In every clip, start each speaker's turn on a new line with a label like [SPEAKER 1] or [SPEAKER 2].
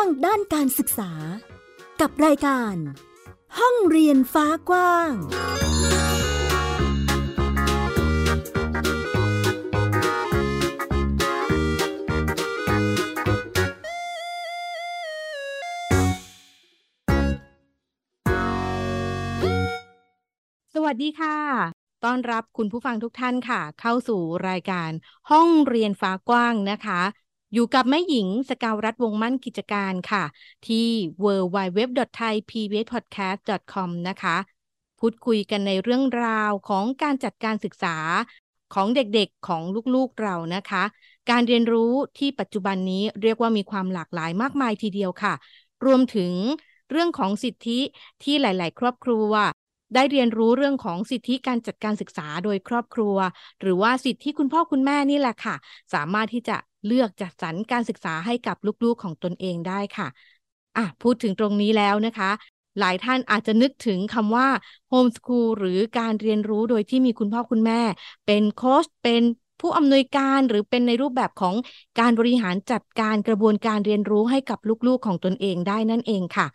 [SPEAKER 1] างด้านการศึกษา กับรายการ ห้องเรียนฟ้ากว้าง
[SPEAKER 2] สวัสดีค่ะต้อนรับคุณผู้ฟังทุกท่านค่ะ เข้าสู่รายการห้องเรียนฟ้ากว้างนะคะ อยู่กับแม่หญิงสกาวรัฐวงมั่นกิจการค่ะ ที่ www.thaipbspodcast.com นะคะ พูดคุยกันในเรื่องราวของการจัดการศึกษาของเด็กๆของลูกๆเรานะคะ การเรียนรู้ที่ปัจจุบันนี้เรียกว่ามีความหลากหลายมากมายทีเดียวค่ะ รวมถึงเรื่องของสิทธิที่หลาย ๆ ครอบครัวได้เรียนรู้เรื่องของสิทธิการจัดการศึกษาโดยครอบครัว หรือว่าสิทธิคุณพ่อคุณแม่นี่แหละค่ะ สามารถที่จะ เลือกจัดสรรการศึกษาให้กับลูกๆของตนเองได้ค่ะอะพูดถึงตรงนี้แล้วนะคะ หลายท่านอาจจะนึกถึงคำว่าโฮมส o ูลหรือการเรียนรู้โดยที่มีคุณพ่อคุณแม่ เป็นโค้ชเป็นผู้อำนวยการหรือเป็นในรูปแบบของการบริหารจัดการกระบวนการเรียนรู้ให้กับลูกๆของตนเองได้นั่นเองค่ะ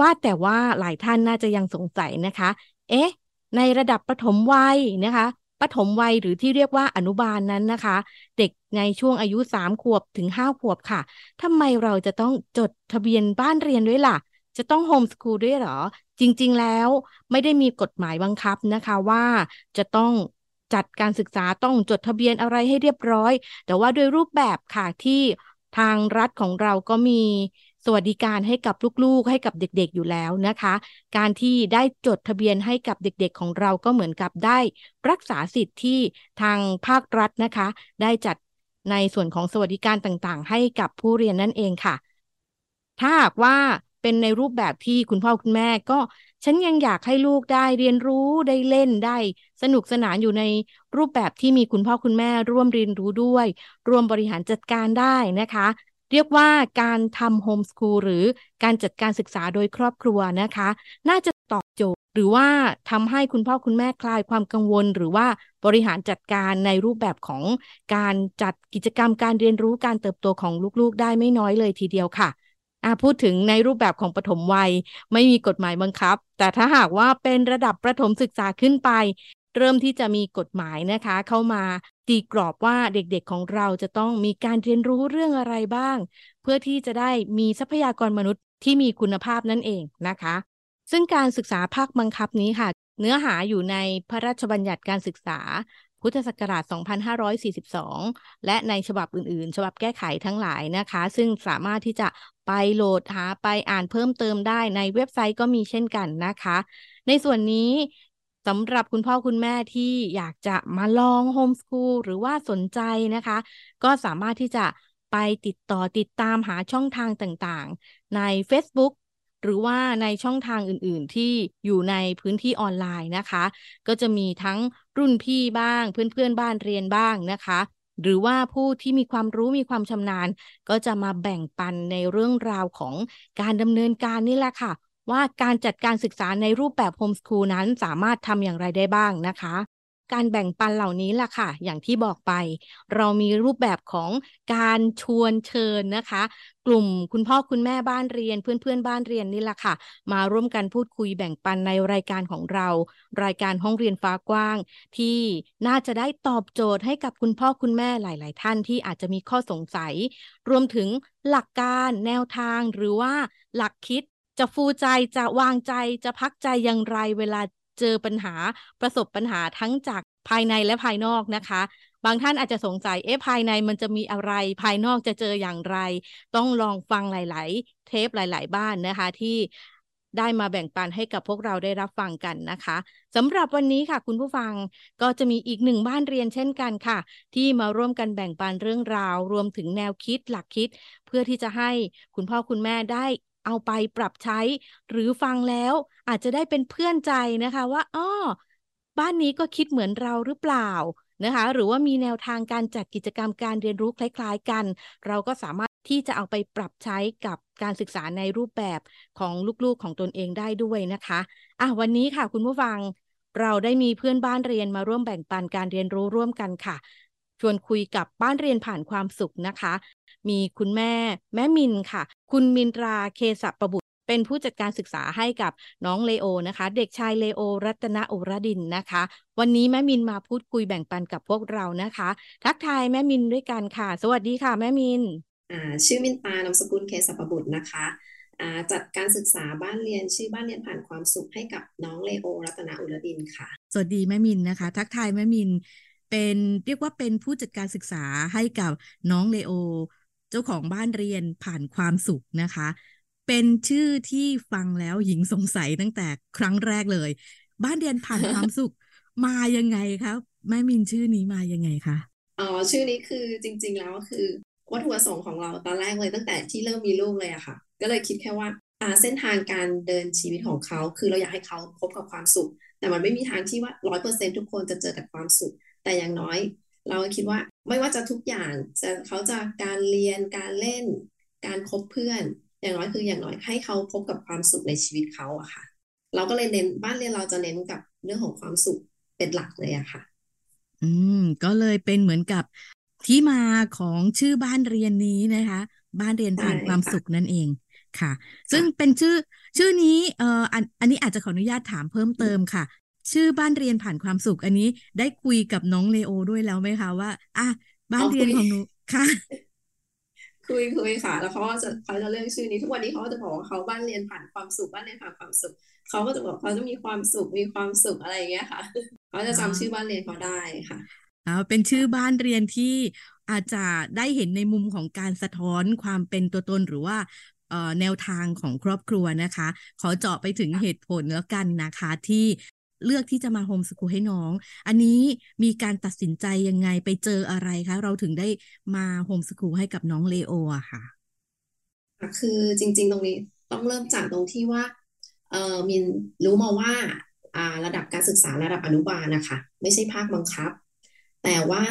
[SPEAKER 2] ว่าแต่ว่าหลายท่านน่าจะยังสงสัยนะคะ เอ๊ะ ในระดับประถมวัยนะคะ ปฐมวัยหรือที่เรียกว่าอนุบาลนนั้นนะคะ เด็กในช่วงอายุ 3 ขวบถึง 5 ขวบค่ะทำไมเราจะต้องจดทะเบียนบ้านเรียนด้วยล่ะ จะต้องโฮมสคูลด้วยหรอ จริง ๆ แล้วไม่ได้มีกฎหมายบังคับนะคะว่าจะต้องจัดการศึกษาต้องจดทะเบียนอะไรให้เรียบร้อย แต่ว่าโดยรูปแบบค่ะที่ทางรัฐของเราก็มี สวัสดิการให้กับลูกๆ ให้กับเด็กๆอยู่แล้วนะคะ การที่ได้จดทะเบียนให้กับเด็กๆของเราก็เหมือนกับได้ รักษาสิทธิ์ที่ทางภาครัฐนะคะ ได้จัดในส่วนของสวัสดิการต่างๆ ให้กับผู้เรียนนั่นเองค่ะ ถ้าหากว่าเป็นในรูปแบบที่คุณพ่อคุณแม่ก็ฉันยังอยากให้ลูกได้เรียนรู้ได้เล่นได้ สนุกสนานอยู่ในรูปแบบที่มีคุณพ่อคุณแม่ร่วมเรียนรู้ด้วย ร่วมบริหารจัดการได้นะคะ เรียกว่าการทำโฮมสคูลหรือการจัดการศึกษาโดยครอบครัวนะคะ น่าจะตอบโจทย์ หรือว่าทำให้คุณพ่อคุณแม่คลายความกังวล หรือว่าบริหารจัดการในรูปแบบของการจัดกิจกรรมการเรียนรู้การเติบโตของลูกๆ ได้ไม่น้อยเลยทีเดียวค่ะอาพูดถึงในรูปแบบของปฐมวัย ไม่มีกฎหมายบังคับ แต่ถ้าหากว่าเป็นระดับประถมศึกษาขึ้นไป เริ่มที่จะมีกฎหมายนะคะ เข้ามาตีกรอบว่าเด็กๆของเราจะต้องมีการเรียนรู้เรื่องอะไรบ้าง เพื่อที่จะได้มีทรัพยากรมนุษย์ที่มีคุณภาพนั่นเองนะคะ ซึ่งการศึกษาภาคบังคับนี้ค่ะ เนื้อหาอยู่ในพระราชบัญญัติการศึกษา พุทธศักราช 2542 และในฉบับอื่นๆ ฉบับแก้ไขทั้งหลายนะคะ ซึ่งสามารถที่จะไปโหลดหาไปอ่านเพิ่มเติมได้ในเว็บไซต์ก็มีเช่นกันนะคะ ในส่วนนี้ สำหรับคุณพ่อคุณแม่ที่อยากจะมาลองโฮมสคูลหรือว่าสนใจนะคะ ก็สามารถที่จะไปติดต่อติดตามหาช่องทางต่างๆ ใน Facebook หรือว่าในช่องทางอื่นๆที่อยู่ในพื้นที่ออนไลน์นะคะ ก็จะมีทั้งรุ่นพี่บ้าง เพื่อนๆบ้านเรียนบ้างนะคะ หรือว่าผู้ที่มีความรู้มีความชำนาญ ก็จะมาแบ่งปันในเรื่องราวของการดำเนินการนี่แหละค่ะ ว่าการจัดการศึกษาในรูปแบบโฮมสคูลนั้นสามารถทำอย่างไรได้บ้างนะคะ การแบ่งปันเหล่านี้ล่ะค่ะ อย่างที่บอกไป เรามีรูปแบบของการชวนเชิญนะคะ กลุ่มคุณพ่อคุณแม่บ้านเรียน เพื่อนเพื่อนบ้านเรียนนี่แหละค่ะ มาร่วมกันพูดคุยแบ่งปันในรายการของเรา รายการห้องเรียนฟ้ากว้าง ที่น่าจะได้ตอบโจทย์ให้กับคุณพ่อคุณแม่หลาย ๆ ท่านที่อาจจะมีข้อสงสัย รวมถึงหลักการแนวทางหรือว่าหลักคิด จะฟูใจจะวางใจจะพักใจอย่างไรเวลาเจอปัญหาประสบปัญหาทั้งจากภายในและภายนอกนะคะ บางท่านอาจจะสงสัยเอ๊ะภายในมันจะมีอะไรภายนอกจะเจออย่างไร ต้องลองฟังหลาย ๆ เทปหลาย ๆ บ้านนะคะที่ได้มาแบ่งปันให้กับพวกเราได้รับฟังกันนะคะสำหรับวันนี้ค่ะ คุณผู้ฟังก็จะมีอีกหนึ่งบ้านเรียนเช่นกันค่ะ ที่มาร่วมกันแบ่งปันเรื่องราว รวมถึงแนวคิดหลักคิด เพื่อที่จะให้คุณพ่อคุณแม่ได้ เอาไปปรับใช้ หรือฟังแล้วอาจจะได้เป็นเพื่อนใจนะคะว่าอ๋อบ้านนี้ก็คิดเหมือนเราหรือเปล่านะคะ หรือว่ามีแนวทางการจัดกิจกรรมการเรียนรู้คล้าย ๆ กัน เราก็สามารถที่จะเอาไปปรับใช้กับการศึกษาในรูปแบบของลูกๆของตนเองได้ด้วยนะคะอะวันนี้ค่ะคุณผู้ฟังเราได้มีเพื่อนบ้านเรียนมาร่วมแบ่งปันการเรียนรู้ร่วมกันค่ะ
[SPEAKER 3] ชวนคุยกับบ้านเรียนผ่านความสุขนะคะ มีคุณแม่แม่มินค่ะ คุณมินตราเคสประบุตร เป็นผู้จัดการศึกษาให้กับน้องเลโอนะคะ เด็กชายเลโอรัตนอุรดินนะคะ วันนี้แม่มินมาพูดคุยแบ่งปันกับพวกเรานะคะ ทักทายแม่มินด้วยกันค่ะ สวัสดีค่ะ แม่มิน
[SPEAKER 4] อ่าชื่อมินตานามสกุลเคสประบุตรนะคะอ่าจัดการศึกษาบ้านเรียนชื่อบ้านเรียนผ่านความสุขให้กับน้องเลโอรัตนอุรดินค่ะ
[SPEAKER 3] สวัสดีแม่มินนะคะ ทักทายแม่มิน เป็นเรียกว่าเป็นผู้จัดการศึกษาให้กับน้องเลโอ เจ้าของบ้านเรียนผ่านความสุขนะคะ เป็นชื่อที่ฟังแล้วหญิงสงสัยตั้งแต่ครั้งแรกเลย บ้านเรียนผ่านความสุขมายังไงครับแม่มินชื่อนี้มายังไงคะ
[SPEAKER 4] อ๋อชื่อนี้คือจริง ๆ แล้วคือวัตถุประสงค์ของเราตอนแรกเลยตั้งแต่ที่เริ่มมีลูกเลยอะค่ะ ก็เลยคิดแค่ว่าอ่าเส้นทางการเดินชีวิตของเขา คือเราอยากให้เขาพบกับความสุข แต่มันไม่มีทางที่ว่าร้อยเปอร์เซ็นทุกคนจะเจอแต่ความสุข แต่อย่างน้อย เราคิดว่าไม่ว่าจะทุกอย่างจะเขาจะการเรียนการเล่น การคบเพื่อน อย่างน้อยคืออย่างน้อยให้เขาพบกับความสุขในชีวิตเขาอะค่ะ เราก็เลยเน้นบ้านเรียนเราจะเน้นกับเรื่องของความสุขเป็นหลักเลยอะค่ะ
[SPEAKER 3] อืม ก็เลยเป็นเหมือนกับที่มาของชื่อบ้านเรียนนี้นะคะ บ้านเรียนผ่านความสุขนั่นเองค่ะ ซึ่งเป็นชื่อชื่อนี้เอ่ออันอันนี้อาจจะขออนุญาตถามเพิ่มเติมค่ะ ชื่อบ้านเรียนผ่านความสุข อันนี้ได้คุยกับน้องเลโอด้วยแล้วไหมคะว่าอะบ้าน
[SPEAKER 4] อ๋อ
[SPEAKER 3] เรียน
[SPEAKER 4] คุย
[SPEAKER 3] ของหนูค่ะ
[SPEAKER 4] คุยคุยค่ะ แล้วเขาก็จะเขาจะเลือกชื่อนี้ทุกวันนี้เขาก็จะบอกว่าเขาบ้านเรียนผ่านความสุขบ้านเรียนผ่านความสุขเขาก็จะบอกเขาจะมีความสุขมีความสุขอะไรอย่างเงี้ยค่ะเขาจะ
[SPEAKER 3] อ๋อ
[SPEAKER 4] จำชื่อบ้านเรียนเขาได้ค่ะ
[SPEAKER 3] อ่าเป็นชื่อบ้านเรียนที่อาจจะได้เห็นในมุมของการสะท้อนความเป็นตัวตนหรือว่าเอ่อแนวทางของครอบครัวนะคะ ขอเจาะไปถึงเหตุผลแล้วกันนะคะ ที่ เลือกที่จะมาโฮมสกูลให้น้อง อันนี้มีการตัดสินใจยังไงไปเจออะไรคะ เราถึงได้มาโฮมสกูลให้กับน้องเลโออะค่ะ
[SPEAKER 4] คือจริง ๆ ตรงนี้ต้องเริ่มจากตรงที่ว่า เออมินรู้มาว่าอ่าระดับการศึกษาระดับอนุบาลนะคะ ไม่ใช่ภาคบังคับ แต่ว่า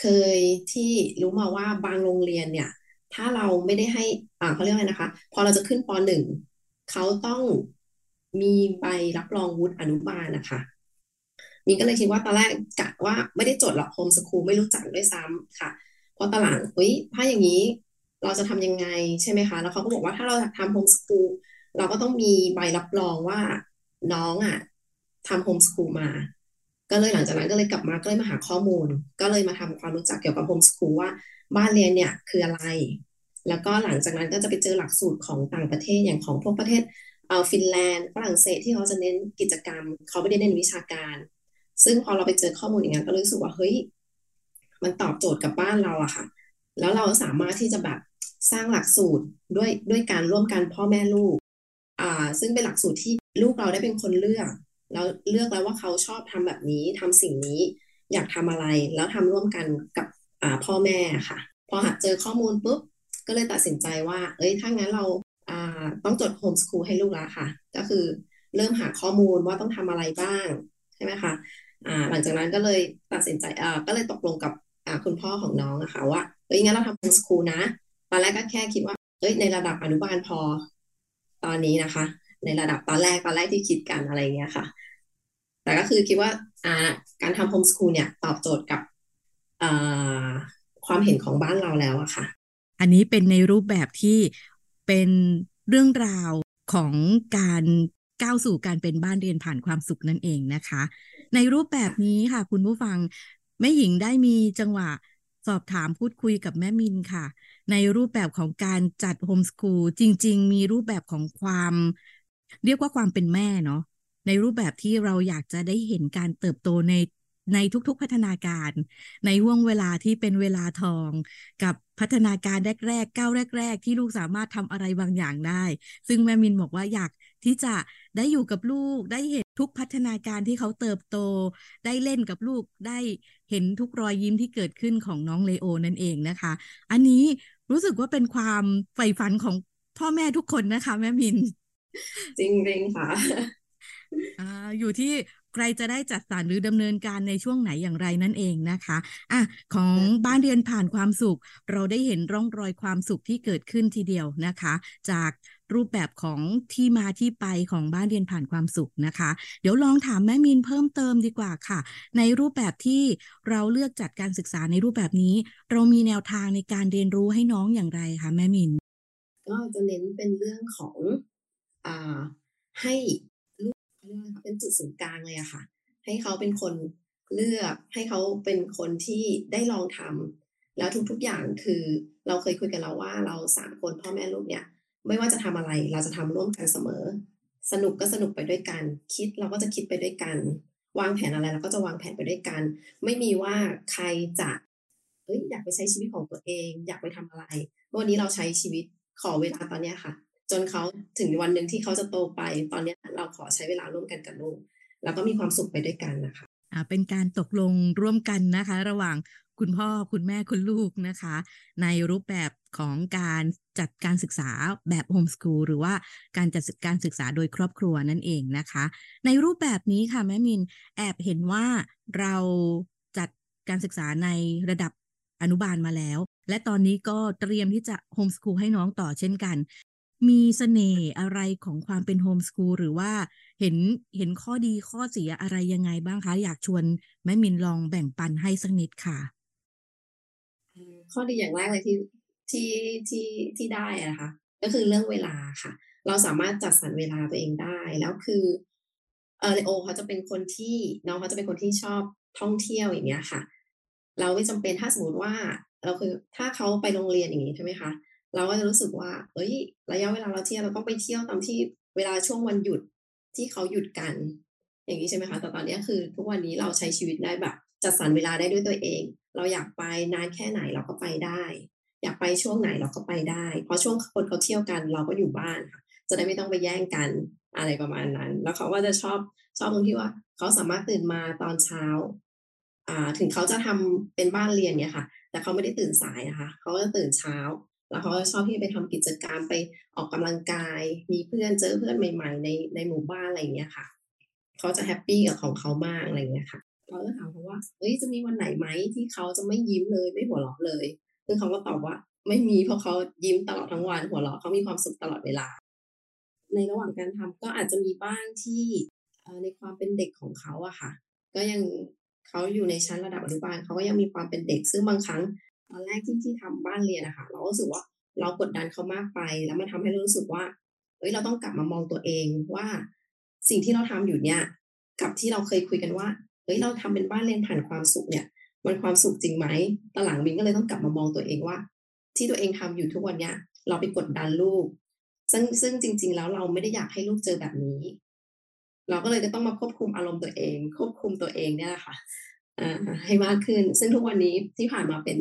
[SPEAKER 4] เคยที่รู้มาว่าบางโรงเรียนเนี่ย ถ้าเราไม่ได้ให้อ่าเขาเรียกว่าไงนะคะ พอเราจะขึ้นปหนึ่งเขาต้อง มีใบรับรองวุฒิอนุบาลนะคะมินก็เลยคิดว่าตอนแรกกะว่าไม่ได้จดหรอกโฮมสคูลไม่รู้จักด้วยซ้ำค่ะพอตอนหลังเฮ้ยถ้าอย่างนี้เราจะทำยังไงใช่ไหมคะ แล้วเขาก็บอกว่าถ้าเราทำโฮมสคูลเราก็ต้องมีใบรับรองว่าน้องอะทำโฮมสคูลมา ก็เลยหลังจากนั้นก็เลยกลับมาก็เลยมาหาข้อมูล ก็เลยมาทำความรู้จักเกี่ยวกับโฮมสคูลว่าบ้านเรียนเนี่ยคืออะไร แล้วก็หลังจากนั้นก็จะไปเจอหลักสูตรของต่างประเทศอย่างของพวกประเทศ ฟินแลนด์ฝรั่งเศสที่เขาจะเน้นกิจกรรม เขาไม่ได้เน้นวิชาการ ซึ่งพอเราไปเจอข้อมูลอย่างนั้นก็รู้สึกว่าเฮ้ยมันตอบโจทย์กับบ้านเราอะค่ะ แล้วเราสามารถที่จะแบบสร้างหลักสูตรด้วยด้วยการร่วมกันพ่อแม่ลูกอ่าซึ่งเป็นหลักสูตรที่ลูกเราได้เป็นคนเลือก แล้วเลือกแล้วว่าเขาชอบทำแบบนี้ทำสิ่งนี้อยากทำอะไร แล้วทำร่วมกันกับอ่าพ่อแม่ค่ะ พอหาเจอข้อมูลปุ๊บก็เลยตัดสินใจว่า เอ้ยถ้างั้นเรา ต้องจดโฮมสคูลให้ลูกล้วค่ะ ก็คือเริ่มหาข้อมูลว่าต้องทำอะไรบ้าง ใช่ไหมคะอ่าหลังจากนั้นก็เลยตัดสินใจอ่ก็เลยตกลงกับอ่าคุณพ่อของน้องอะค่ะว่าเอ้ยงั้นเราทำโฮมสคูลนะตอนแรกก็แค่คิดว่าเอ้ยในระดับอนุบาลพอตอนนี้นะคะ ในระดับตอนแรกตอนแรกที่คิดกันอะไรเงี้ยค่ะ แต่ก็คือคิดว่าอ่าการทำโฮมสคูลเนี่ยตอบโจทย์กับอ่าความเห็นของบ้านเราแล้วอะค่ะ
[SPEAKER 3] อันนี้เป็นในรูปแบบที่เป็น เรื่องราวของการก้าวสู่การเป็นบ้านเรียนผ่านความสุขนั่นเองนะคะ ในรูปแบบนี้ค่ะ คุณผู้ฟังแม่หญิงได้มีจังหวะสอบถามพูดคุยกับแม่มินค่ะ ในรูปแบบของการจัดโฮมสคูลจริง ๆ มีรูปแบบของความ เรียกว่าความเป็นแม่เนาะในรูปแบบที่เราอยากจะได้เห็นการเติบโตใน ในทุกๆพัฒนาการ ในห่วงเวลาที่เป็นเวลาทอง กับพัฒนาการแรกๆก้าวแรก ๆ ที่ลูกสามารถทำอะไรบางอย่างได้ ซึ่งแม่มินบอกว่าอยากที่จะได้อยู่กับลูกได้เห็นทุกพัฒนาการที่เขาเติบโต ได้เล่นกับลูกได้เห็นทุกรอยยิ้มที่เกิดขึ้นของน้องเลโอนั่นเองนะคะ อันนี้รู้สึกว่าเป็นความใฝ่ฝันของพ่อแม่ทุกคนนะคะ แม่มิน
[SPEAKER 4] จริงๆค่ะ
[SPEAKER 3] อ่าอยู่ที่ ใครจะได้จัดสรรหรือดำเนินการในช่วงไหนอย่างไรนั่นเองนะคะอะของบ้านเรียนผ่านความสุข เราได้เห็นร่องรอยความสุขที่เกิดขึ้นทีเดียวนะคะ จากรูปแบบของที่มาที่ไปของบ้านเรียนผ่านความสุขนะคะ เดี๋ยวลองถามแม่มินเพิ่มเติมดีกว่าค่ะ ในรูปแบบที่เราเลือกจัดการศึกษาในรูปแบบนี้ เรามีแนวทางในการเรียนรู้ให้น้องอย่างไรคะแม่มิน
[SPEAKER 4] ก็จะเน้นเป็นเรื่องของอ่าให้ เรียกว่าเป็นจุดศูนย์กลางเลยอะค่ะ ให้เขาเป็นคนเลือกให้เขาเป็นคนที่ได้ลองทำแล้วทุกๆอย่างคือเราเคยคุยกันแล้วว่าเราสามคนพ่อแม่ลูกเนี่ย ไม่ว่าจะทำอะไรเราจะทำร่วมกันเสมอ สนุกก็สนุกไปด้วยกัน คิดเราก็จะคิดไปด้วยกัน วางแผนอะไรเราก็จะวางแผนไปด้วยกัน ไม่มีว่าใครจะเอ้ยอยากไปใช้ชีวิตของตัวเอง อยากไปทำอะไรวันนี้เราใช้ชีวิตขอเวลาตอนเนี้ยค่ะ จนเขาถึงวันหนึ่งที่เขาจะโตไป ตอนนี้เราขอใช้เวลาร่วมกันกับลูก แล้วก็มีความสุขไปด้วยกันนะคะ
[SPEAKER 3] อ่าเป็นการตกลงร่วมกันนะคะ ระหว่างคุณพ่อคุณแม่คุณลูกนะคะ ในรูปแบบของการจัดการศึกษาแบบโฮมส o ูลหรือว่าการจัดการศึกษาโดยครอบครัวนั่นเองนะคะ ในรูปแบบนี้ค่ะแม่มินแอบเห็นว่าเราจัดการศึกษาในระดับอนุบาลมาแล้ว และตอนนี้ก็เตรียมที่จะโฮมส o ูลให้น้องต่อเช่นกัน มีเสน่ห์อะไรของความเป็นโฮมส o ูลหรือว่าเห็นเห็นข้อดีข้อเสียอะไรยังไงบ้างคะ อยากชวนแม่มินลองแบ่งปันให้สักนิดค่ะ
[SPEAKER 4] ข้อดีอย่างแรกเลยที่ที่ที่ที่ได้อะนะคะก็คือเรื่องเวลาค่ะ เราสามารถจัดสรรเวลาตัวเองได้แล้วคือเออโอเขาจะเป็นคนที่น้องเขาจะเป็นคนที่ชอบท่องเที่ยวอย่างเงี้ยค่ะ เราไม่จำเป็นถ้าสมมติว่า เราคือถ้าเขาไปโรงเรียนอย่างนี้ใช่ไหมคะ เราก็จะรู้สึกว่า เอ้ย ระยะเวลาเราเที่ยวเราต้องไปเที่ยวตามที่เวลาช่วงวันหยุดที่เขาหยุดกัน อย่างนี้ใช่ไหมคะ แต่ตอนนี้คือ ทุกวันนี้เราใช้ชีวิตได้แบบ จัดสรรเวลาได้ด้วยตัวเอง เราอยากไปนานแค่ไหนเราก็ไปได้ อยากไปช่วงไหนเราก็ไปได้ เพราะช่วงคนเขาเที่ยวกันเราก็อยู่บ้านค่ะ จะได้ไม่ต้องไปแย่งกันอะไรประมาณนั้น แล้วเขาก็จะชอบชอบตรงที่ว่า เขาสามารถตื่นมาตอนเช้า อ่า ถึงเขาจะทำเป็นบ้านเรียนเนี่ยค่ะ แต่เขาไม่ได้ตื่นสายนะคะ เขาก็จะตื่นเช้า แล้วเขาชอบที่ไปทำกิจกรรมไปออกกำลังกาย มีเพื่อนเจอเพื่อนใหม่ ๆ ในในหมู่บ้านอะไรอย่างเงี้ยค่ะ เขาจะแฮปปี้กับของเขามากอะไรอย่างเงี้ยค่ะเราก็ถามเขาว่าเอ้ยจะมีวันไหนไหมที่เขาจะไม่ยิ้มเลยไม่หัวเราะเลย ซึ่งเขาก็ตอบว่าไม่มีเพราะเขายิ้มตลอดทั้งวันหัวเราะเขามีความสุขตลอดเวลา ในระหว่างการทำก็อาจจะมีบ้างที่ในความเป็นเด็กของเขาอะค่ะ ก็ยังเขาอยู่ในชั้นระดับอนุบาลเขาก็ยังมีความเป็นเด็ก ซึ่งบางครั้ง ตอนแรกที่ที่ทำบ้านเรียนนะคะเราก็รู้สึกว่าเรากดดันเขามากไป แล้วมันทำให้รู้สึกว่าเฮ้ยเราต้องกลับมามองตัวเองว่า สิ่งที่เราทำอยู่เนี่ย กับที่เราเคยคุยกันว่าเฮ้ยเราทำเป็นบ้านเรียนผ่านความสุขเนี่ย มันความสุขจริงไหมตอหลังมินก็เลยต้องกลับมามองตัวเองว่า ที่ตัวเองทำอยู่ทุกวันเนี้ยเราไปกดดันลูก ซึ่งซึ่งจริง ๆ แล้วเราไม่ได้อยากให้ลูกเจอแบบนี้ เราก็เลยจะต้องมาควบคุมอารมณ์ตัวเอง ควบคุมตัวเองเนี่ยแหละค่ะให้มากขึ้น ซึ่งทุกวันนี้ที่ผ่านมาเป็น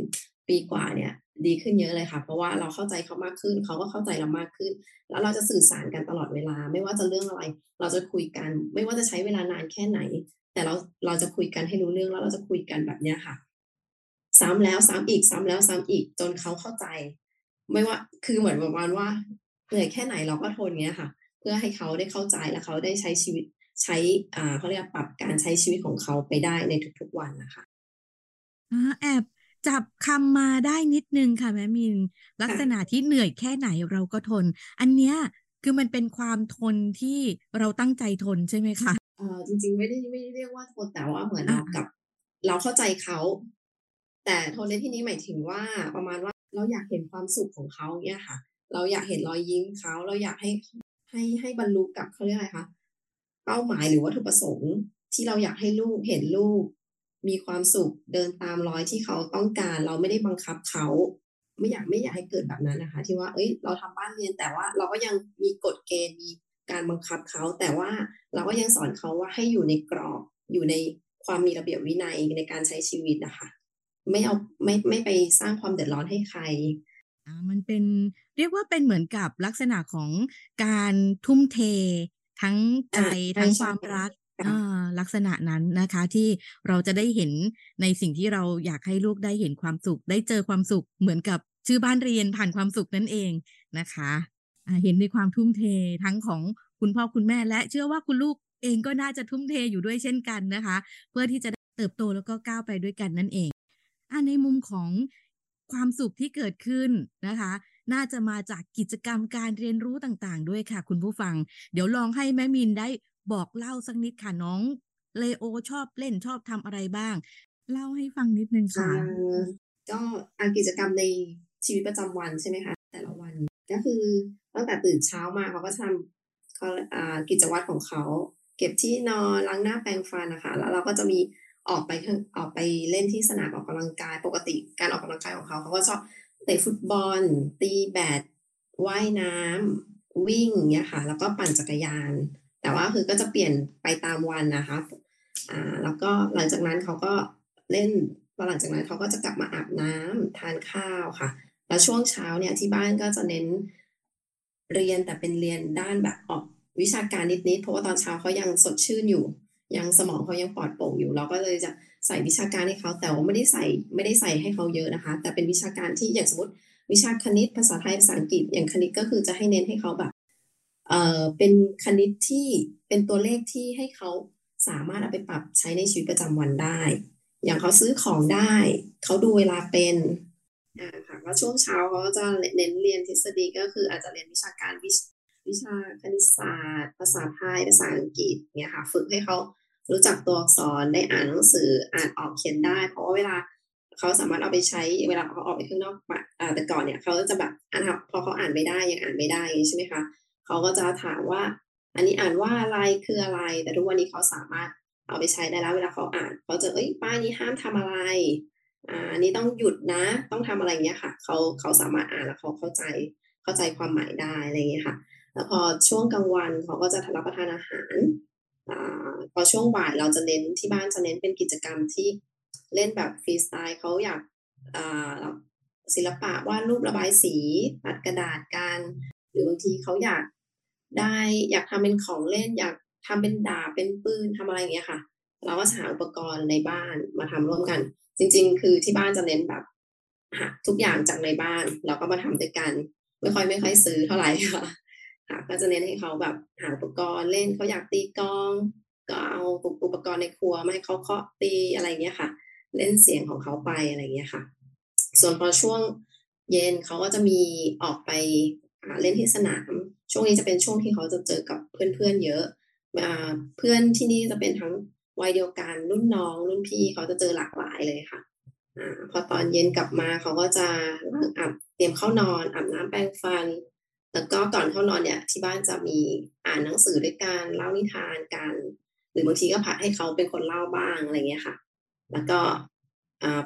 [SPEAKER 4] ปีกว่าเนี่ยดีขึ้นเยอะเลยค่ะ เพราะว่าเราเข้าใจเขามากขึ้น เขาก็เข้าใจเรามากขึ้น แล้วเราจะสื่อสารกันตลอดเวลา ไม่ว่าจะเรื่องอะไร เราจะคุยกัน ไม่ว่าจะใช้เวลานานแค่ไหน แต่เราเราจะคุยกันให้รู้เรื่องแล้วเราจะคุยกันแบบเนี้ยค่ะ ซ้ำแล้วซ้ำอีกซ้ำแล้วซ้ำอีกจนเขาเข้าใจ ไม่ว่าคือเหมือนประมาณว่าเหนื่อยแค่ไหนเราก็ทนเงี้ยค่ะ เพื่อให้เขาได้เข้าใจและเขาได้ใช้ชีวิตใช้อ่าเขาเรียกปรับการใช้ชีวิตของเขาไปได้ในทุกๆวันนะคะ
[SPEAKER 3] อ่าแอบ จับคำมาได้นิดนึงค่ะแม่มิน ลักษณะที่เหนื่อยแค่ไหนเราก็ทน อันเนี้ยคือมันเป็นความทนที่เราตั้งใจทนใช่ไหมคะ
[SPEAKER 4] เออจริง ๆ ไม่ได้ไม่ได้เรียกว่าทนแต่ว่าเหมือนเรากับ เราเข้าใจเขา แต่ทนในที่นี้หมายถึงว่าประมาณว่าเราอยากเห็นความสุขของเขาเนี่ยค่ะ เราอยากเห็นรอยยิ้มเขาเราอยากให้ให้ให้บรรลุกับเขาเรียกอะไรคะเป้าหมายหรือวัตถุประสงค์ที่เราอยากให้ลูกเห็นลูก มีความสุขเดินตามรอยที่เขาต้องการ เราไม่ได้บังคับเขา ไม่อยากไม่อยากให้เกิดแบบนั้นนะคะ ที่ว่า เอ้ย เราทำบ้านเรียนแต่ว่าเราก็ยังมีกฎเกณฑ์มีการบังคับเขา แต่ว่าเราก็ยังสอนเขาว่าให้อยู่ในกรอบอยู่ในความมีระเบียบวินัยในการใช้ชีวิตนะคะไม่เอาไม่ไม่ไปสร้างความเดือดร้อนให้ใคร
[SPEAKER 3] อ่ามันเป็นเรียกว่าเป็นเหมือนกับลักษณะของการทุ่มเท ทั้งใจ
[SPEAKER 4] อ่า
[SPEAKER 3] ทั้ง
[SPEAKER 4] ใช่
[SPEAKER 3] ความรัก
[SPEAKER 4] ค่ะ
[SPEAKER 3] อ่า ลักษณะนั้นนะคะที่เราจะได้เห็นในสิ่งที่เราอยากให้ลูกได้เห็นความสุข ได้เจอความสุขเหมือนกับชื่อบ้านเรียนผ่านความสุขนั่นเองนะคะเห็นในความทุ่มเททั้งของคุณพ่อคุณแม่และเชื่อว่าคุณลูกเองก็น่าจะทุ่มเทอยู่ด้วยเช่นกันนะคะ เพื่อที่จะเติบโตแล้วก็ก้าวไปด้วยกันนั่นเองอะในมุมของความสุขที่เกิดขึ้นนะคะ น่าจะมาจากกิจกรรมการเรียนรู้ต่างๆ ด้วยค่ะ คุณผู้ฟัง เดี๋ยวลองให้แม่มินได้ บอกเล่าสักนิดค่ะน้องเลโอชอบเล่นชอบทำอะไรบ้าง เล่าให้ฟังนิดนึงค่ะ
[SPEAKER 4] ก็อากิจกรรมในชีวิตประจำวันใช่ไหมคะ แต่ละวันก็คือตั้งแต่ตื่นเช้ามาเขาก็ทำเขาอากิจวัตรของเขา เก็บที่นอนล้างหน้าแปรงฟันนะคะ แล้วเราก็จะมีออกไปข้างออกไปเล่นที่สนามออกกำลังกายปกติการออกกำลังกายของเขาเขาก็ชอบเตะฟุตบอล ตีแบดว่ายน้ำวิ่งเงี้ยค่ะ แล้วก็ปั่นจักรยาน แต่ว่าคือก็จะเปลี่ยนไปตามวันนะคะอ่าแล้วก็หลังจากนั้นเขาก็เล่นพอหลังจากนั้นเขาก็จะกลับมาอาบน้ำทานข้าวค่ะ แล้วช่วงเช้าเนี่ยที่บ้านก็จะเน้นเรียนแต่เป็นเรียนด้านแบบออกวิชาการนิดๆเพราะว่าตอนเช้าเขายังสดชื่นอยู่ ยังสมองเขายังปลอดโปร่งอยู่ เราก็เลยจะใส่วิชาการให้เขาแต่ว่าไม่ได้ใส่ไม่ได้ใส่ให้เขาเยอะนะคะ แต่เป็นวิชาการที่อย่างสมมติวิชาคณิตภาษาไทยภาษาอังกฤษอย่างคณิตก็คือจะให้เน้นให้เขาแบบ เอ่อเป็นคณิตที่เป็นตัวเลขที่ให้เขาสามารถเอาไปปรับใช้ในชีวิตประจำวันได้ อย่างเขาซื้อของได้ เขาดูเวลาเป็นอ่าค่ะแล้วช่วงเช้าเขาจะเน้นเรียนทฤษฎีก็คืออาจจะเรียนวิชาการวิชวิชาคณิตศาสตร์ ภาษาไทย ภาษาอังกฤษเนี่ยค่ะ ฝึกให้เขารู้จักตัวอักษรได้อ่านหนังสืออ่านออกเขียนได้ เพราะว่าเวลาเขาสามารถเอาไปใช้เวลาเขาออกไปข้างนอกปะแต่ก่อนเนี่ยเขาจะแบบอ่านพอเขาอ่านไม่ได้ยังอ่านไม่ได้ใช่ไหมคะ เขาก็จะถามว่า อันนี้อ่านว่าอะไรคืออะไร แต่ทุกวันนี้เขาสามารถเอาไปใช้ได้แล้วเวลาเขาอ่านเขาจะเอ้ยป้ายนี้ห้ามทำอะไรอ่านี้ต้องหยุดนะ ต้องทำอะไรเงี้ยค่ะเขาเขาสามารถอ่านแล้วเขาเข้าใจเข้าใจความหมายได้อะไรเงี้ยค่ะ แล้วพอช่วงกลางวันเขาก็จะรับประทานอาหารอ่าพอช่วงบ่ายเราจะเน้นที่บ้านจะเน้นเป็นกิจกรรมที่เล่นแบบฟรีสไตล์เขาอยากอ่าศิลปะวาดรูประบายสีปัดกระดาษกัน หรือบางทีเขาอยาก ได้อยากทำเป็นของเล่น อยากทำเป็นดาบเป็นปืนทำอะไรอย่างเงี้ยค่ะ เราก็หาอุปกรณ์ในบ้านมาทำร่วมกัน จริง ๆ คือที่บ้านจะเน้นแบบหาทุกอย่างจากในบ้าน เราก็มาทำด้วยกัน ไม่ค่อยไม่ค่อยซื้อเท่าไหร่ค่ะค่ะ ก็จะเน้นให้เขาแบบหาอุปกรณ์เล่นเขาอยากตีกลองก็เอาอุปกรณ์ในครัวมาให้เขาเคาะตีอะไรเงี้ยค่ะ เล่นเสียงของเขาไปอะไรเงี้ยค่ะ ส่วนพอช่วงเย็นเขาก็จะมีออกไปเล่นที่สนาม ช่วงนี้จะเป็นช่วงที่เขาจะเจอกับเพื่อนๆเยอะเพื่อนที่นี่จะเป็นทั้งวัยเดียวกันรุ่นน้องรุ่นพี่เขาจะเจอหลากหลายเลยค่ะอพอตอนเย็นกลับมาเขาก็จะล้างอาบเตรียมเข้านอนอาบน้ำแปรงฟัน แล้วก็ก่อนเข้านอนเนี่ย ที่บ้านจะมีอ่านหนังสือด้วยกันเล่านิทานกัน หรือบางทีก็ผัดให้เขาเป็นคนเล่าบ้างอะไรเงี้ยค่ะ แล้วก็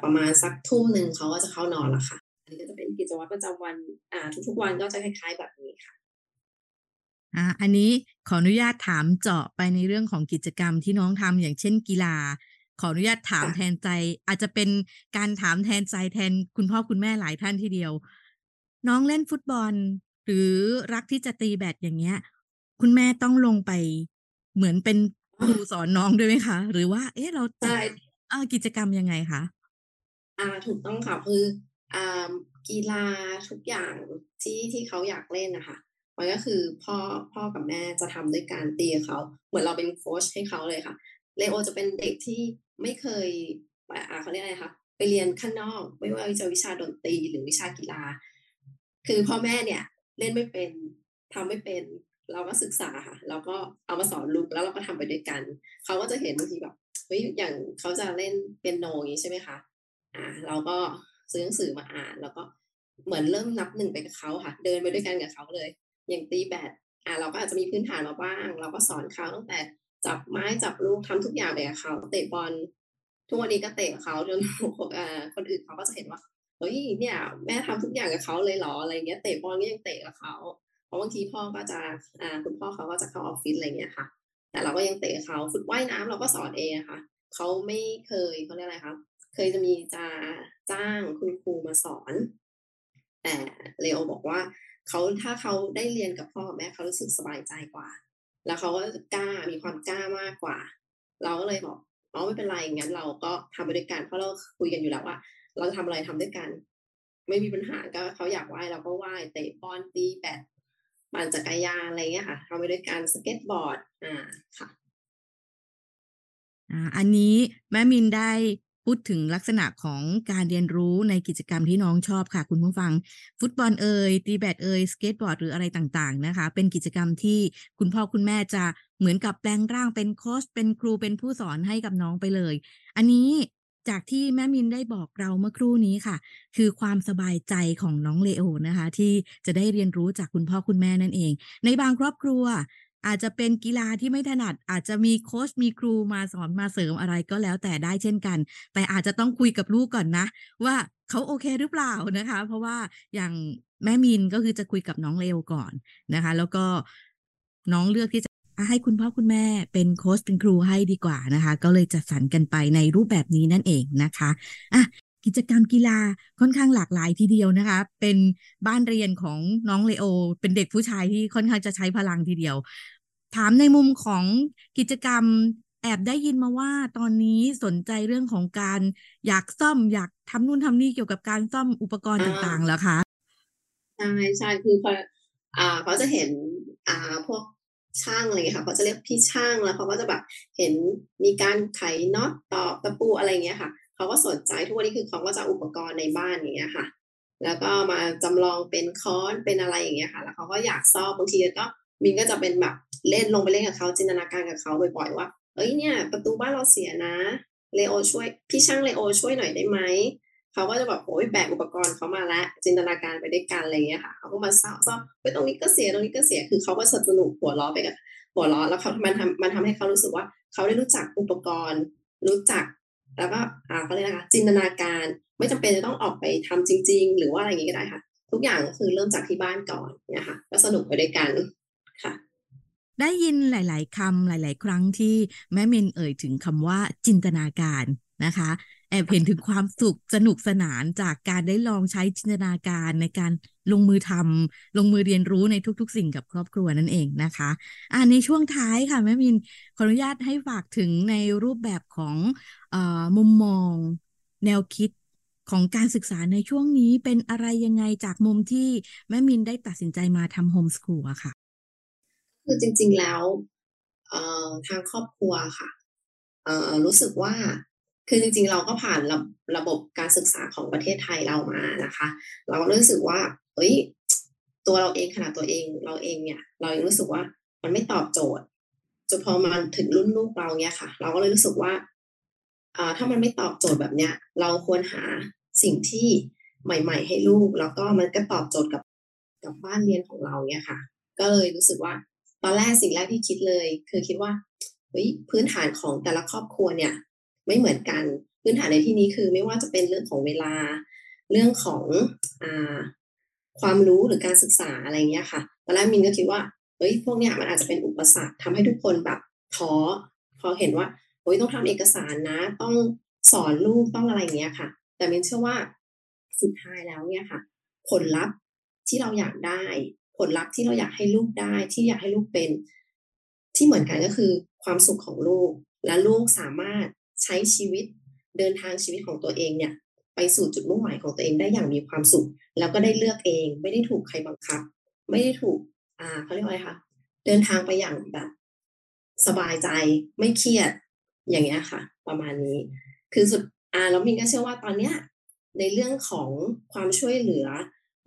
[SPEAKER 4] ประมาณสักทุ่มหนึ่งเขาก็จะเข้านอนละค่ะ อันนี้ก็จะเป็นกิจวัตรประจำวันอ่าทุกๆวันก็จะคล้าย ๆ แบบนี้ค่ะ
[SPEAKER 3] อ่าอันนี้ขออนุญาตถามเจาะไปในเรื่องของกิจกรรมที่น้องทำอย่างเช่นกีฬา ขออนุญาตถามแทนใจ อาจจะเป็นการถามแทนใจแทนคุณพ่อคุณแม่หลายท่านทีเดียว น้องเล่นฟุตบอล หรือรักที่จะตีแบดอย่างเงี้ย คุณแม่ต้องลงไปเหมือนเป็นครูสอนน้องด้วยไหมคะ หรือว่า เอ๊ะเราจัดอ่ากิจกรรมยังไงคะ
[SPEAKER 4] อ่าถูกต้องค่ะคืออ่ากีฬาทุกอย่างที่ที่เขาอยากเล่นนะคะ มันก็คือพ่อพ่อกับแม่จะทำด้วยการตีเขา เหมือนเราเป็นโค้ชให้เขาเลยค่ะเลโอจะเป็นเด็กที่ไม่เคยอ่าเขาเรียกอะไรคะไปเรียนข้างนอก ไม่ว่าจะวิชาดนตรีหรือวิชากีฬา คือพ่อแม่เนี่ยเล่นไม่เป็นทำไม่เป็น เราก็ศึกษาค่ะเราก็เอามาสอนลูกแล้วเราก็ทำไปด้วยกันเขาก็จะเห็นบางทีแบบเฮ้ยอย่างเขาจะเล่นเป็นโนอย่างนี้ใช่ไหมคะอ่าเราก็ซื้อหนังสือมาอ่านแล้วก็เหมือนเริ่มนับหนึ่งไปกับเขาค่ะ เดินไปด้วยกันกับเขาเลย อย่างตีแบดอ่าเราก็อาจจะมีพื้นฐานมาบ้าง เราก็สอนเขาตั้งแต่จับไม้จับลูกทำทุกอย่างไปกับเขาเตะบอลทุกวันนี้ก็เตะเขาจนอ่าคนอื่นเขาก็จะเห็นว่าเฮ้ยเนี่ย แม่ทำทุกอย่างกับเขาเลยเหรออะไรเงี้ยเตะบอลก็ยังเตะกับเขาเพราะบางทีพ่อก็จะอ่าคุณพ่อเขาก็จะเข้าออฟฟิศอะไรเงี้ยค่ะ แต่เราก็ยังเตะเขาฝึกว่ายน้ำเราก็สอนเองค่ะเขาไม่เคยเขาเรียกอะไรคะเคยจะมีจะจ้างคุณครูมาสอน แต่เลโอบอกว่า เขาถ้าเขาได้เรียนกับพ่อแม่เขารู้สึกสบายใจกว่า แล้วเขาก็กล้ามีความกล้ามากกว่า เราก็เลยบอกอ๋อไม่เป็นไรงั้นเราก็ทำไปด้วยกันเพราะเราคุยกันอยู่แล้วว่า เราจะทำอะไรทำด้วยกัน ไม่มีปัญหาก็เขาอยากว่ายเราก็ว่ายเตะบอลตีแบดปั่นจักรยานอะไรเงี้ยค่ะทำไปด้วยกันสเก็ตบอร์ดอ่าค่ะ
[SPEAKER 3] อ่าอันนี้แม่มินได้ พูดถึงลักษณะของการเรียนรู้ในกิจกรรมที่น้องชอบค่ะ คุณผู้ฟัง ฟุตบอลเอ่ยตีแบดเอ่ยสเก็ตบอร์ดหรืออะไรต่างๆนะคะ เป็นกิจกรรมที่คุณพ่อคุณแม่จะเหมือนกับแปลงร่างเป็นโค้ชเป็นครูเป็นผู้สอนให้กับน้องไปเลย อันนี้จากที่แม่มินได้บอกเราเมื่อครู่นี้ค่ะ คือความสบายใจของน้องเลโอนะคะ ที่จะได้เรียนรู้จากคุณพ่อคุณแม่นั่นเอง ในบางครอบครัว อาจจะเป็นกีฬาที่ไม่ถนัด อาจจะมีโค้ชมีครูมาสอนมาเสริมอะไรก็แล้วแต่ได้เช่นกัน แต่อาจจะต้องคุยกับลูกก่อนนะ ว่าเขาโอเคหรือเปล่านะคะ เพราะว่าอย่างแม่มินก็คือจะคุยกับน้องเลโอก่อนนะคะ แล้วก็น้องเลือกที่จะให้คุณพ่อคุณแม่เป็นโค้ชเป็นครูให้ดีกว่านะคะ ก็เลยจัดสรรกันไปในรูปแบบนี้นั่นเองนะคะอะ กิจกรรมกีฬาค่อนข้างหลากหลายทีเดียวนะคะ เป็นบ้านเรียนของน้องเลโอ เป็นเด็กผู้ชายที่ค่อนข้างจะใช้พลังทีเดียว ถามในมุมของกิจกรรมแอบได้ยินมาว่าตอนนี้สนใจเรื่องของการอยากซ่อมอยากทำนู่นทำนี่เกี่ยวกับการซ่อมอุปกรณ์ต่างๆแล้วคะ
[SPEAKER 4] ใช่ใช่คือพออ่าเขาจะเห็นอ่าพวกช่างอะไรเงี้ยค่ะเขาจะเรียกพี่ช่างแล้วเขาก็จะแบบเห็นมีการไขน็อตตอกตะปูอะไรเงี้ยค่ะ เขาก็สนใจทุกวันนี้คือเขาก็จะอุปกรณ์ในบ้านอย่างเงี้ยค่ะ แล้วก็มาจำลองเป็นค้อนเป็นอะไรอย่างเงี้ยค่ะ แล้วเขาก็อยากซ่อมบางทีก็มินก็จะเป็นแบบเล่นลงไปเล่นกับเขาจินตนาการกับเขาบ่อยๆว่า เอ้ยเนี่ย ประตูบ้านเราเสียนะเลโอช่วยพี่ช่างเลโอช่วยหน่อยได้ไหมเขาก็จะแบบโอ้ยแบกอุปกรณ์เขามาล้วจินตนาการไปด้วยกันอะไรเงี้ยค่ะเขาก็มาซ่อมซ่อมไปตรงนี้ก็เสียตรงนี้ก็เสียคือเขาก็สนุกหัวล้อไปกับหัวล้อแล้วเขามันทำมันทำให้เขารู้สึกว่า เขาได้รู้จักอุปกรณ์ รู้จัก แล้วก็อ่าเขาเรียกนะคะจินตนาการไม่จำเป็นจะต้องออกไปทำจริง ๆ หรือว่าอะไรอย่างนี้ก็ได้ค่ะ ทุกอย่างก็คือเริ่มจากที่บ้านก่อนเนี่ยค่ะก็สนุกไปด้วยกันค่ะ
[SPEAKER 3] ได้ยินหลาย ๆคำหลาย ๆ ครั้งที่แม่เมนเอ่ยถึงคำว่าจินตนาการนะคะแอบเห็นถึงความสุขสนุกสนานจากการได้ลองใช้จินตนาการในการลงมือทำลงมือเรียนรู้ในทุก ๆ สิ่งกับครอบครัวนั่นเองนะคะอ่าในช่วงท้ายค่ะแม่มินขออนุญาตให้ฝากถึงในรูปแบบของ มุมมอง แนวคิดของการศึกษาในช่วงนี้เป็นอะไรยังไงจากมุมที่แม่มินได้ตัดสินใจมาทำโฮมสคูลอะค่ะ
[SPEAKER 4] คือจริง ๆแล้วทางครอบครัวค่ะรู้สึกว่าคือจริง ๆ เราก็ผ่านระระบบการศึกษาของประเทศไทยเรามานะคะ เราก็รู้สึกว่าเฮ้ย ตัวเราเองขนาดตัวเองเราเองเนี่ย เรายังรู้สึกว่ามันไม่ตอบโจทย์จนพอมาถึงรุ่นลูกเราเนี่ยค่ะ เราก็เลยรู้สึกว่า ถ้ามันไม่ตอบโจทย์แบบเนี้ย เราควรหาสิ่งที่ใหม่ ๆ ให้ลูก แล้วก็มันก็ตอบโจทย์กับกับบ้านเรียนของเราเนี่ยค่ะ ก็เลยรู้สึกว่า ตอนแรกสิ่งแรกที่คิดเลย คือคิดว่าเฮ้ยพื้นฐานของแต่ละครอบครัวเนี่ย ไม่เหมือนกันพื้นฐานในที่นี้คือไม่ว่าจะเป็นเรื่องของเวลาเรื่องของอความรู้หรือการศึกษาอะไรเงี้ยค่ะ ตอนแรกมินก็คิดว่า เฮ้ย พวกเนี้ยมันอาจจะเป็นอุปสรรคทำให้ทุกคนแบบท้อ พอเห็นว่า เฮ้ยต้องทำเอกสารนะ ต้องสอนลูกต้องอะไรเงี้ยค่ะ แต่มินเชื่อว่าสุดท้ายแล้วเนี่ยค่ะ ผลลัพธ์ที่เราอยากได้ ผลลัพธ์ที่เราอยากให้ลูกได้ ที่อยากให้ลูกเป็น ที่เหมือนกันก็คือความสุขของลูก และลูกสามารถใช้ชีวิตเดินทางชีวิตของตัวเองเนี่ยไปสู่จุดมุ่งหมายของตัวเองได้อย่างมีความสุข แล้วก็ได้เลือกเอง ไม่ได้ถูกใครบังคับ ไม่ได้ถูก อ่าเขาเรียกว่าอะไรคะเดินทางไปอย่างแบบ สบายใจไม่เครียด อย่างเงี้ยค่ะ ประมาณนี้ คือสุดอ่าแล้วมินก็เชื่อว่าตอนเนี้ยในเรื่องของความช่วยเหลือ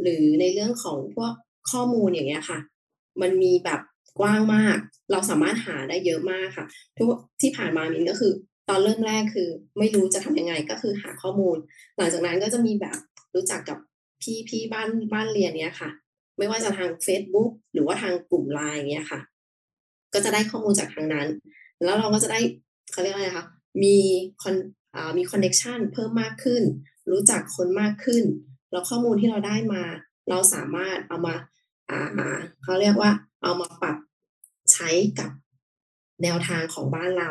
[SPEAKER 4] หรือในเรื่องของพวกข้อมูลอย่างเงี้ยค่ะ มันมีแบบกว้างมาก เราสามารถหาได้เยอะมากค่ะ ทุกที่ผ่านมามินก็คือ ตอนเริ่มแรกคือ ไม่รู้จะทำยังไงก็คือหาข้อมูล หลังจากนั้นก็จะมีแบบรู้จักกับพี่พี่บ้านบ้านเรียนเนี้ยค่ะ ไม่ว่าจะทาง Facebook หรือว่าทางกลุ่มไลน์เนี้ยค่ะ ก็จะได้ข้อมูลจากทางนั้น แล้วเราก็จะได้ เขาเรียกอะไรคะมี con มี connection เพิ่มมากขึ้น รู้จักคนมากขึ้น แล้วข้อมูลที่เราได้มา เราสามารถเอามาเขาเรียกว่าเอามาปรับใช้กับแนวทางของบ้านเรา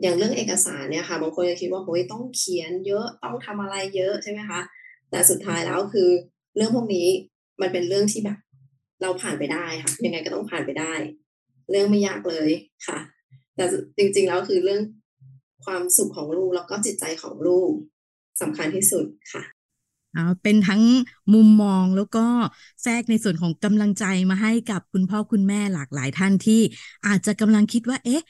[SPEAKER 4] อย่างเรื่องเอกสารเนี่ยค่ะบางคนจะคิดว่าโอ้ยต้องเขียนเยอะต้องทำอะไรเยอะใช่ไหมคะแต่สุดท้ายแล้วคือเรื่องพวกนี้มันเป็นเรื่องที่แบบ เราผ่านไปได้ค่ะ ยังไงก็ต้องผ่านไปได้ เรื่องไม่ยากเลยค่ะ แต่จริงๆแล้วคือเรื่องความสุขของลูกแล้วก็จิตใจของลูกสำคัญที่สุดค่ะ
[SPEAKER 3] เอาเป็นทั้งมุมมองแล้วก็แทรกในส่วนของกำลังใจมาให้กับคุณพ่อคุณแม่หลากหลายท่านที่อาจจะกำลังคิดว่า เอ๊ะ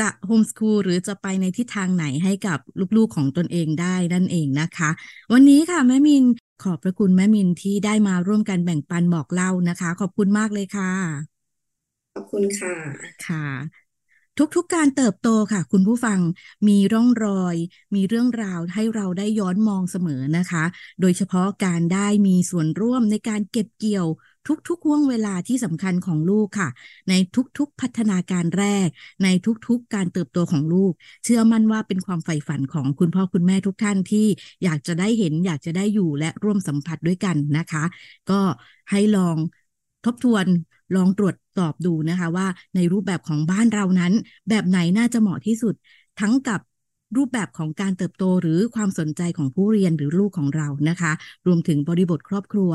[SPEAKER 3] จะโฮมส o ูลหรือจะไปในทิศทางไหนให้กับลูกๆของตนเองได้นั่นเองนะคะ วันนี้ค่ะ แม่มินขอบพระคุณแม่มินที่ได้มาร่วมกันแบ่งปันบอกเล่านะคะ ขอบคุณมากเลยค่ะ
[SPEAKER 4] ขอบคุณค่ะ
[SPEAKER 3] ค่ะ ทุกๆการเติบโตค่ะ คุณผู้ฟังมีร่องรอย มีเรื่องราวให้เราได้ย้อนมองเสมอนะคะ โดยเฉพาะการได้มีส่วนร่วมในการเก็บเกี่ยวทุกๆห่วงเวลาที่สำคัญของลูกค่ะ ในทุกๆพัฒนาการแรก ในทุกๆการเติบโตของลูก เชื่อมั่นว่าเป็นความใฝ่ฝันของคุณพ่อคุณแม่ทุกท่านที่อยากจะได้เห็นอยากจะได้อยู่และร่วมสัมผัสด้วยกันนะคะ ก็ให้ลองทบทวนลองตรวจ สอบดูนะคะ ว่าในรูปแบบของบ้านเรานั้น แบบไหนน่าจะเหมาะที่สุดทั้งกับรูปแบบของการเติบโตหรือความสนใจของผู้เรียนหรือลูกของเรานะคะ รวมถึงบริบทครอบครัว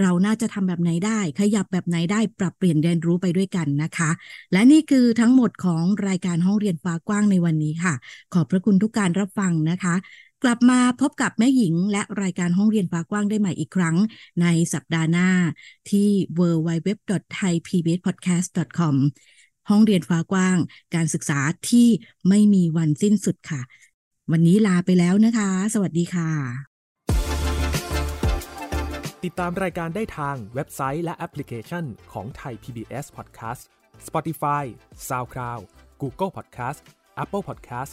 [SPEAKER 3] เราน่าจะทำแบบไหนได้ ขยับแบบไหนได้ปรับเปลี่ยนเรียนรู้ไปด้วยกันนะคะ และนี่คือทั้งหมดของรายการห้องเรียนฟ้ากว้างในวันนี้ค่ะ ขอบพระคุณทุกการรับฟังนะคะ กลับมาพบกับแม่หญิงและรายการห้องเรียนฟ้ากว้างได้ใหม่อีกครั้งในสัปดาห์หน้าที่ www.thaipbspodcast.com ห้องเรียนฟ้ากว้าง การศึกษาที่ไม่มีวันสิ้นสุดค่ะ วันนี้ลาไปแล้วนะคะ สวัสดีค่ะ
[SPEAKER 5] ติดตามรายการได้ทางเว็บไซต์และแอปพลิเคชันของไทย PBS Podcast Spotify SoundCloud Google Podcast Apple Podcast